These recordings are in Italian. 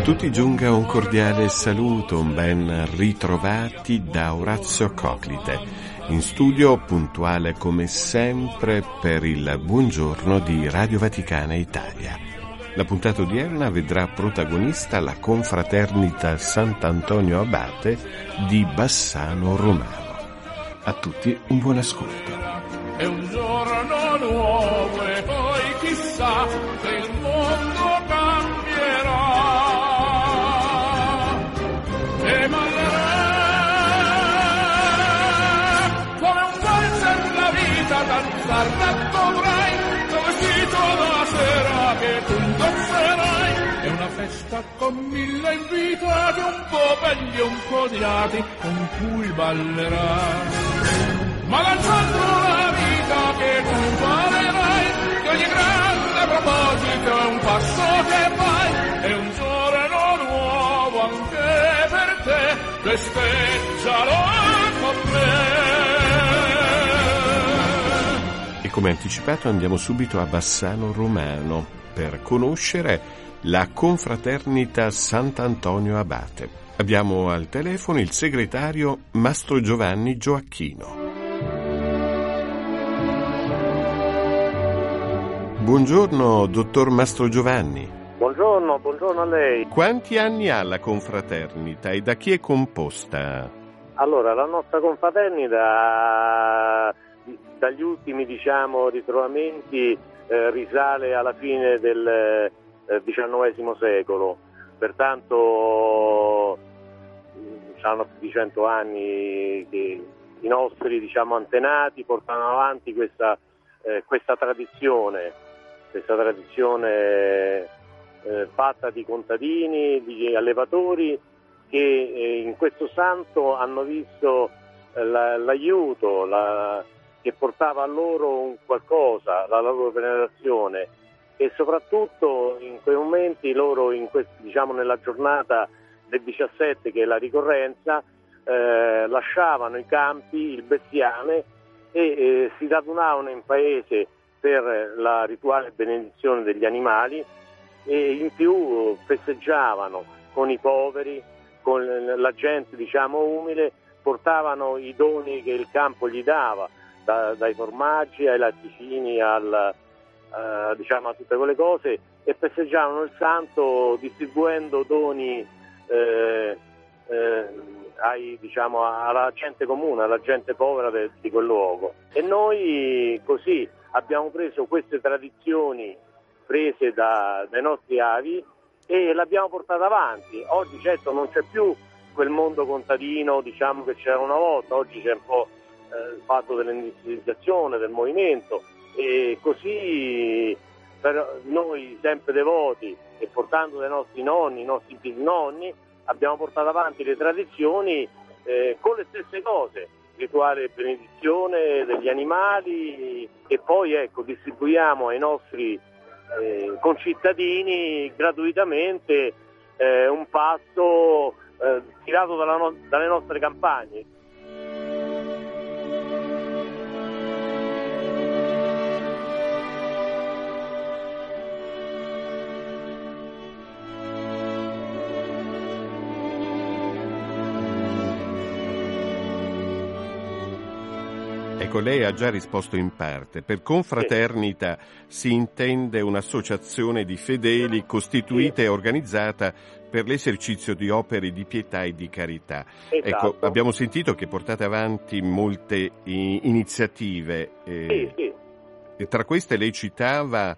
A tutti giunga un cordiale saluto, un ben ritrovati da Orazio Coclite, in studio puntuale come sempre per il buongiorno di Radio Vaticana Italia. La puntata odierna vedrà protagonista la confraternita Sant'Antonio Abate di Bassano Romano. A tutti un buon ascolto. È un giorno nuovo e poi chissà se il mondo con mille invitati, un po' belli un po' odiati, con cui ballerai ma lanciando la vita che tu farerai, che ogni grande proposito è un passo che fai, è un giorno nuovo anche per te, festeggialo con me. E come anticipato andiamo subito a Bassano Romano per conoscere la confraternita Sant'Antonio Abate. Abbiamo al telefono il segretario Mastro Giovanni Gioacchino. Buongiorno, dottor Mastro Giovanni. Buongiorno, buongiorno a lei. Quanti anni ha la confraternita e da chi è composta? Allora, la nostra confraternita dagli ultimi diciamo, ritrovamenti eh, risale alla fine del XIX eh, secolo, pertanto saranno più di cento anni che i nostri diciamo, antenati portano avanti questa, eh, questa tradizione questa tradizione eh, fatta di contadini, di allevatori che eh, in questo santo hanno visto eh, la, l'aiuto la, che portava a loro un qualcosa, la loro venerazione e soprattutto in quei momenti loro questi, diciamo, nella giornata del 17 che è la ricorrenza eh, lasciavano i campi, il bestiame e eh, si radunavano in paese per la rituale benedizione degli animali e in più festeggiavano con i poveri, con la gente diciamo umile, portavano i doni che il campo gli dava, da, dai formaggi ai latticini al, uh, diciamo, a tutte quelle cose e festeggiavano il santo distribuendo doni eh, eh, ai, diciamo, alla gente comune, alla gente povera de, di quel luogo. E noi così abbiamo preso queste tradizioni prese da, dai nostri avi e le abbiamo portate avanti. Oggi certo non c'è più quel mondo contadino diciamo, che c'era una volta, oggi c'è un po' eh, il fatto dell'industrializzazione, del movimento e così per noi sempre devoti e portando dai nostri nonni, i nostri bisnonni, abbiamo portato avanti le tradizioni eh, con le stesse cose, rituale benedizione degli animali e poi ecco, distribuiamo ai nostri eh, concittadini gratuitamente eh, un pasto eh, tirato no- dalle nostre campagne. Ecco, lei ha già risposto in parte. Per confraternita sì. si intende un'associazione di fedeli costituita sì. e organizzata per l'esercizio di opere di pietà e di carità. Esatto. Ecco, abbiamo sentito che portate avanti molte iniziative. Eh, sì, e tra queste lei citava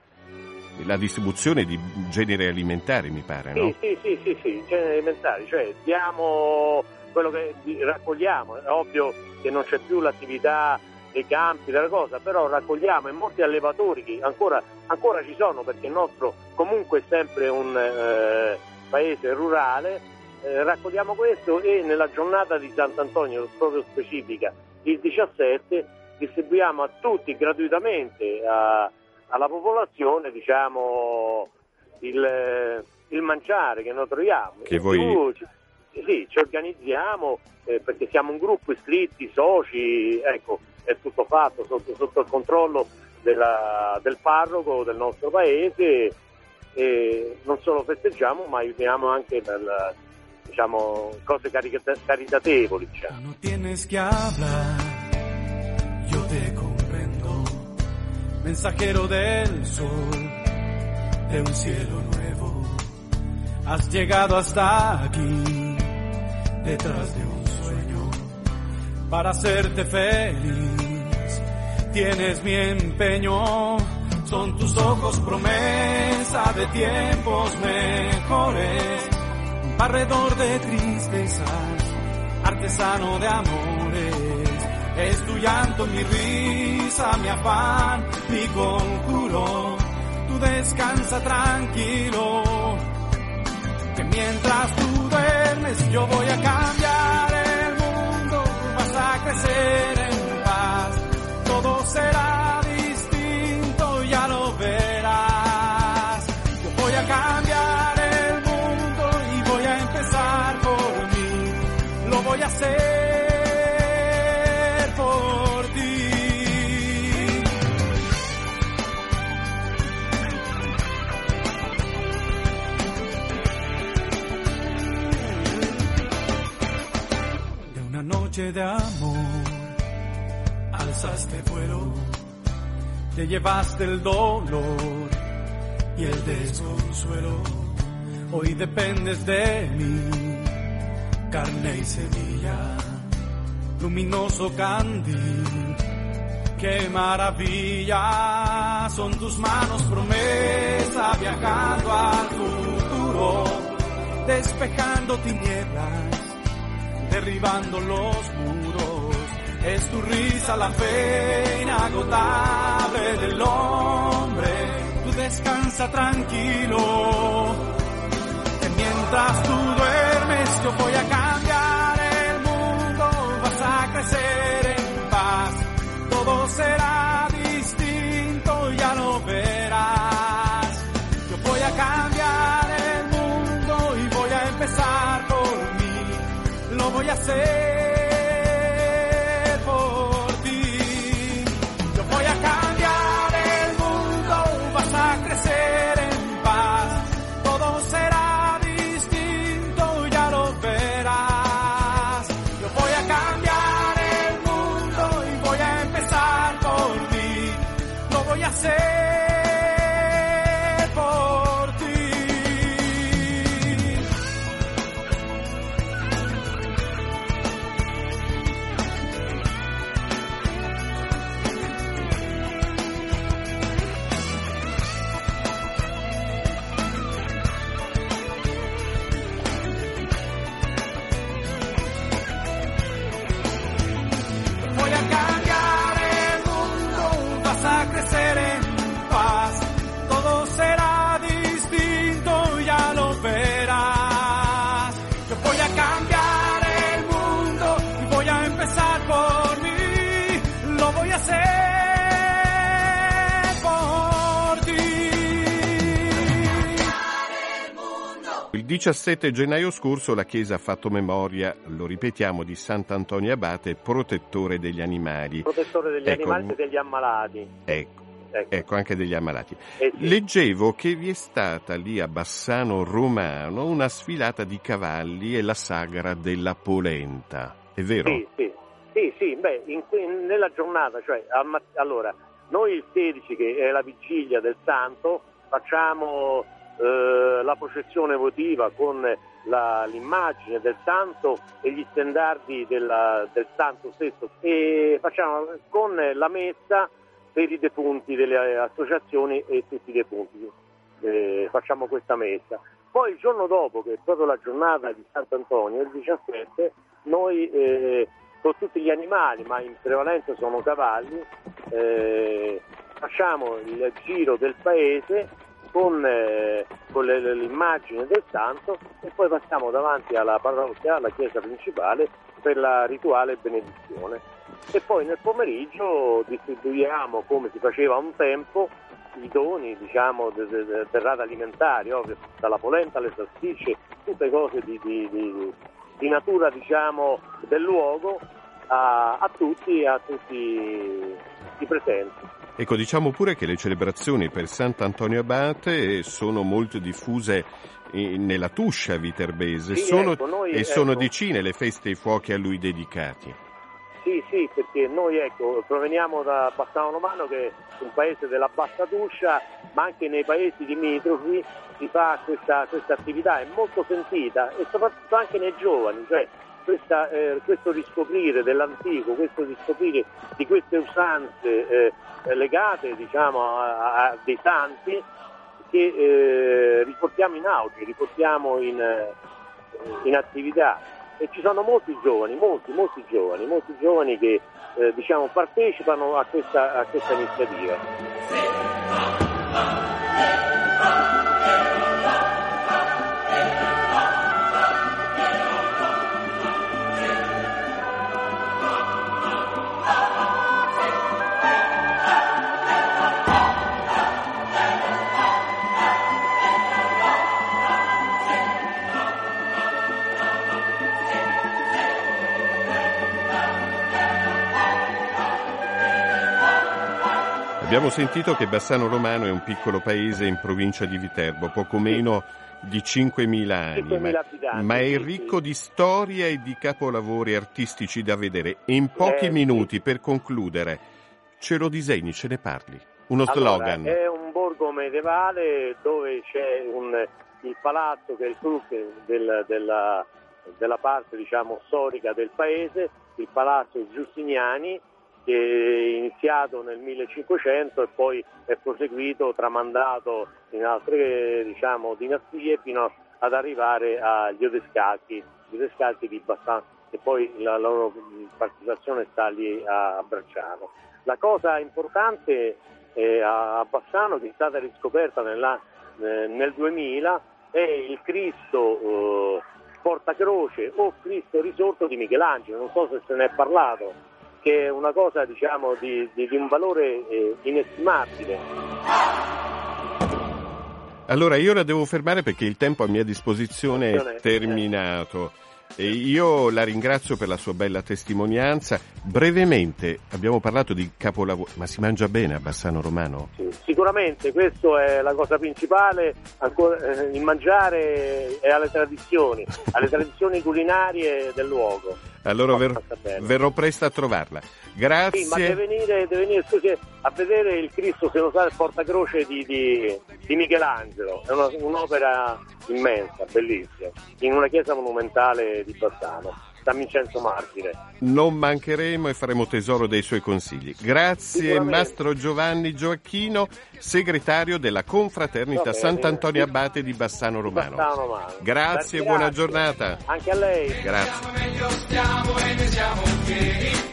la distribuzione di generi alimentari, mi pare, no? Sì, sì, sì, sì, generi alimentari, cioè diamo quello che raccogliamo. È ovvio che non c'è più l'attività dei campi, della cosa, però raccogliamo e molti allevatori che ancora, ancora ci sono perché il nostro comunque è sempre un eh, paese rurale, eh, raccogliamo questo e nella giornata di Sant'Antonio, proprio specifica, il 17, distribuiamo a tutti gratuitamente a, alla popolazione diciamo, il, il, mangiare che noi troviamo. Che voi... sì, ci organizziamo eh, perché siamo un gruppo iscritti, soci, ecco, è tutto fatto sotto, sotto il controllo della, del parroco del nostro paese e non solo festeggiamo ma aiutiamo anche per diciamo, cose caritatevoli. Diciamo. No tienes que hablar, yo te comprendo, mensajero del sol, de un cielo nuevo, has llegado hasta aquí, detrás de un para hacerte feliz, tienes mi empeño. Son tus ojos promesa de tiempos mejores barredor de tristezas, artesano de amores. Es tu llanto, mi risa, mi afán, mi conjuro. Tú descansa tranquilo, que mientras tú duermes por ti. De una noche de amor, alzaste vuelo, te llevaste el dolor y el desconsuelo. Hoy dependes de mí carne y semilla, luminoso candil. Qué maravilla son tus manos promesa viajando al futuro, despejando tinieblas, derribando los muros. Es tu risa la fe inagotable del hombre, tú descansa tranquilo, lo 17 gennaio scorso la Chiesa ha fatto memoria, lo ripetiamo, di Sant'Antonio Abate, protettore degli animali. Protettore degli Ecco, animali e degli ammalati. Ecco, Ecco. ecco, anche degli ammalati. Eh sì. Leggevo che vi è stata lì a Bassano Romano una sfilata di cavalli e la sagra della polenta. È vero? Sì, sì, sì, sì, beh, in que- nella giornata, cioè, mat- allora, noi il 16 che è la vigilia del santo, facciamo eh, la processione votiva con la- l'immagine del santo e gli stendardi della- del santo stesso e facciamo con la messa per i defunti delle associazioni e tutti i defunti. Eh, facciamo questa messa. Poi il giorno dopo, che è proprio la giornata di Sant'Antonio, il 17, noi eh, con tutti gli animali, ma in prevalenza sono cavalli, eh, facciamo il giro del paese con, eh, con le, l'immagine del santo e poi passiamo davanti alla parrocchia, alla chiesa principale per la rituale benedizione. E poi nel pomeriggio distribuiamo come si faceva un tempo i doni diciamo, del de, de, rado alimentare, ovvio, dalla polenta alle salsicce, tutte cose di, di, di, di natura diciamo, del luogo a, a tutti a tutti i presenti. Ecco, diciamo pure che le celebrazioni per Sant'Antonio Abate sono molto diffuse nella Tuscia viterbese sì, sono, ecco, noi, e sono ecco, decine le feste e i fuochi a lui dedicati. Sì, sì, perché noi ecco, proveniamo da Bassano Romano che è un paese della Bassa Tuscia, ma anche nei paesi limitrofi si fa questa, questa attività, è molto sentita e soprattutto anche nei giovani, cioè questa, eh, questo riscoprire dell'antico, questo riscoprire di queste usanze eh, legate diciamo, a, a, dei santi che eh, riportiamo in auge, riportiamo in, eh, in attività e ci sono molti giovani, molti, molti giovani, molti giovani che eh, diciamo, partecipano a questa, a questa iniziativa. Abbiamo sentito che Bassano Romano è un piccolo paese in provincia di Viterbo, poco meno di 5.000 anni, ma, ma, è ricco di storia e di capolavori artistici da vedere. In pochi eh, minuti, sì. per concludere, ce lo disegni, ce ne parli. Uno allora, slogan. È un borgo medievale dove c'è un, il palazzo che è il frutto del, della, della parte diciamo, storica del paese, il palazzo Giustiniani, che è iniziato nel 1500 e poi è proseguito, tramandato in altre diciamo, dinastie fino ad arrivare agli Odescalchi, gli Odescalchi di Bassano e poi la loro partecipazione sta lì a Bracciano. La cosa importante a Bassano che è stata riscoperta nella, eh, nel 2000 è il Cristo eh, portacroce o Cristo risorto di Michelangelo, non so se se ne è parlato che è una cosa diciamo, di, di, di un valore eh, inestimabile. Allora io la devo fermare perché il tempo a mia disposizione è terminato. E io la ringrazio per la sua bella testimonianza. Brevemente abbiamo parlato di capolavoro, ma si mangia bene a Bassano Romano? Sì, sicuramente, questa è la cosa principale, ancora, eh, il mangiare è alle tradizioni, alle tradizioni culinarie del luogo. Allora ver- verrò presto a trovarla. Grazie. Sì, ma deve venire, deve venire scusi, a vedere il Cristo, se lo sa, il portacroce di, di, di Michelangelo. È una, un'opera immensa, bellissima, in una chiesa monumentale di Bassano. San Vincenzo Martire. Non mancheremo e faremo tesoro dei suoi consigli. Grazie Mastro Giovanni Gioacchino, segretario della Confraternita Sant'Antonio Abate di Bassano Romano. Bassano Romano. Grazie e buona giornata. Anche a lei. Grazie. meglio stiamo e ne siamo fieri.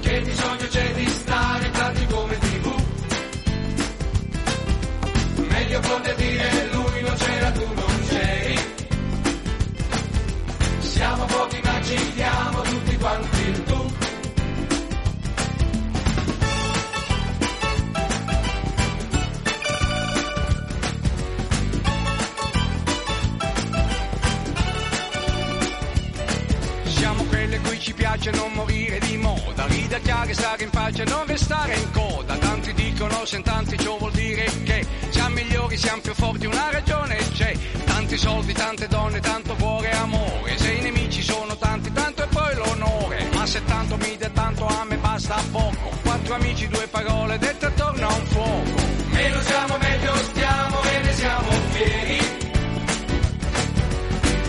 Che bisogno c'è di stare tanti come tv. Meglio poter dire lui non c'era, tu non Siamo pochi ma ci diamo tutti quanti piace non morire di moda, ridacchiare, stare in pace, non restare in coda. Tanti dicono, se in tanti ciò vuol dire che siamo migliori, siamo più forti, una ragione c'è. Tanti soldi, tante donne, tanto cuore e amore. Se i nemici sono tanti, tanto è poi l'onore. Ma se tanto mi dà tanto a me basta poco. Quattro amici, due parole dette attorno a un fuoco. Meno siamo, meglio stiamo e ne siamo fieri.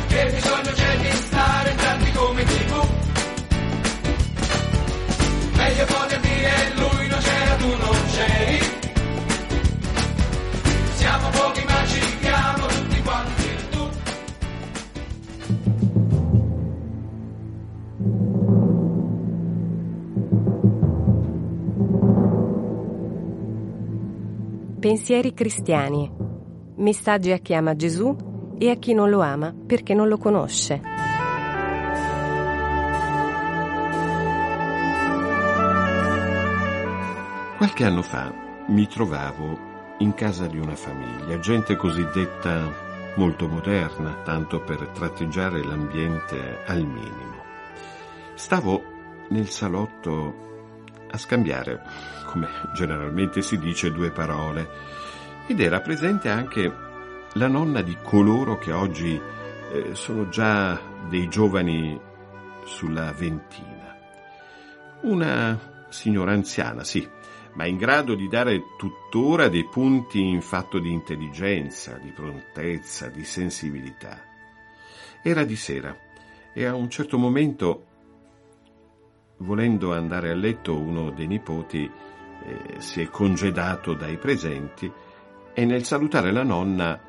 Che bisogno c'è di stare tanti come tv Pensieri cristiani. Messaggi a chi ama Gesù e a chi non lo ama perché non lo conosce. Qualche anno fa mi trovavo in casa di una famiglia, gente cosiddetta molto moderna, tanto per tratteggiare l'ambiente al minimo. Stavo nel salotto a scambiare, come generalmente si dice, due parole, ed era presente anche la nonna di coloro che oggi eh, sono già dei giovani sulla ventina. Una signora anziana, sì, ma in grado di dare tuttora dei punti in fatto di intelligenza, di prontezza, di sensibilità. Era di sera e a un certo momento volendo andare a letto uno dei nipoti eh, si è congedato dai presenti e nel salutare la nonna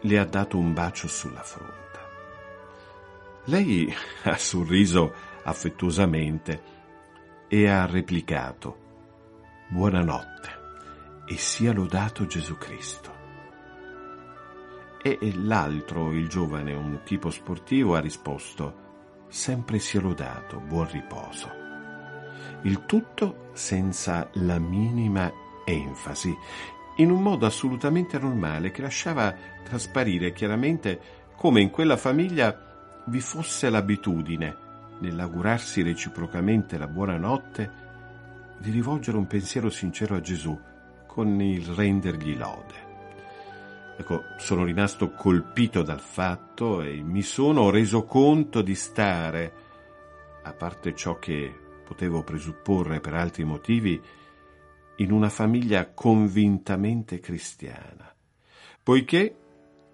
le ha dato un bacio sulla fronte. Lei ha sorriso affettuosamente e ha replicato Buonanotte e sia lodato Gesù Cristo. E l'altro, il giovane, un tipo sportivo, ha risposto sempre sia lodato, buon riposo. Il tutto senza la minima enfasi, in un modo assolutamente normale che lasciava trasparire chiaramente come in quella famiglia vi fosse l'abitudine, nell'augurarsi reciprocamente la buonanotte, di rivolgere un pensiero sincero a Gesù con il rendergli lode. Ecco, sono rimasto colpito dal fatto e mi sono reso conto di stare, a parte ciò che potevo presupporre per altri motivi, in una famiglia convintamente cristiana, poiché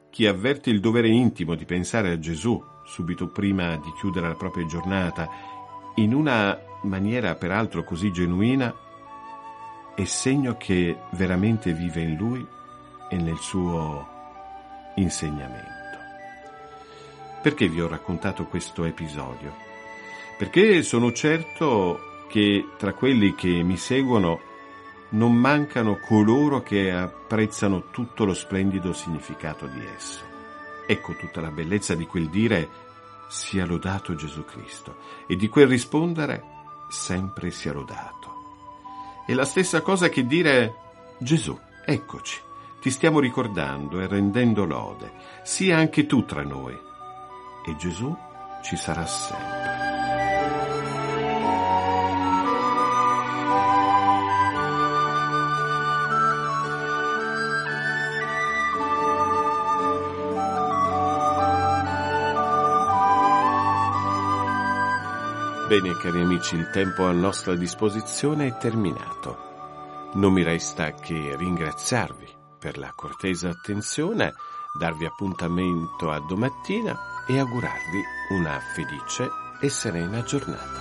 chi avverte il dovere intimo di pensare a Gesù subito prima di chiudere la propria giornata, in una maniera peraltro così genuina, è segno che veramente vive in Lui e nel suo insegnamento. Perché vi ho raccontato questo episodio? Perché sono certo che tra quelli che mi seguono non mancano coloro che apprezzano tutto lo splendido significato di esso. Ecco tutta la bellezza di quel dire sia lodato Gesù Cristo e di quel rispondere sempre sia lodato. È la stessa cosa che dire Gesù, eccoci, ti stiamo ricordando e rendendo lode, sia anche tu tra noi. E Gesù ci sarà sempre. Bene cari amici, il tempo a nostra disposizione è terminato. Non mi resta che ringraziarvi per la cortesa attenzione, darvi appuntamento a domattina e augurarvi una felice e serena giornata.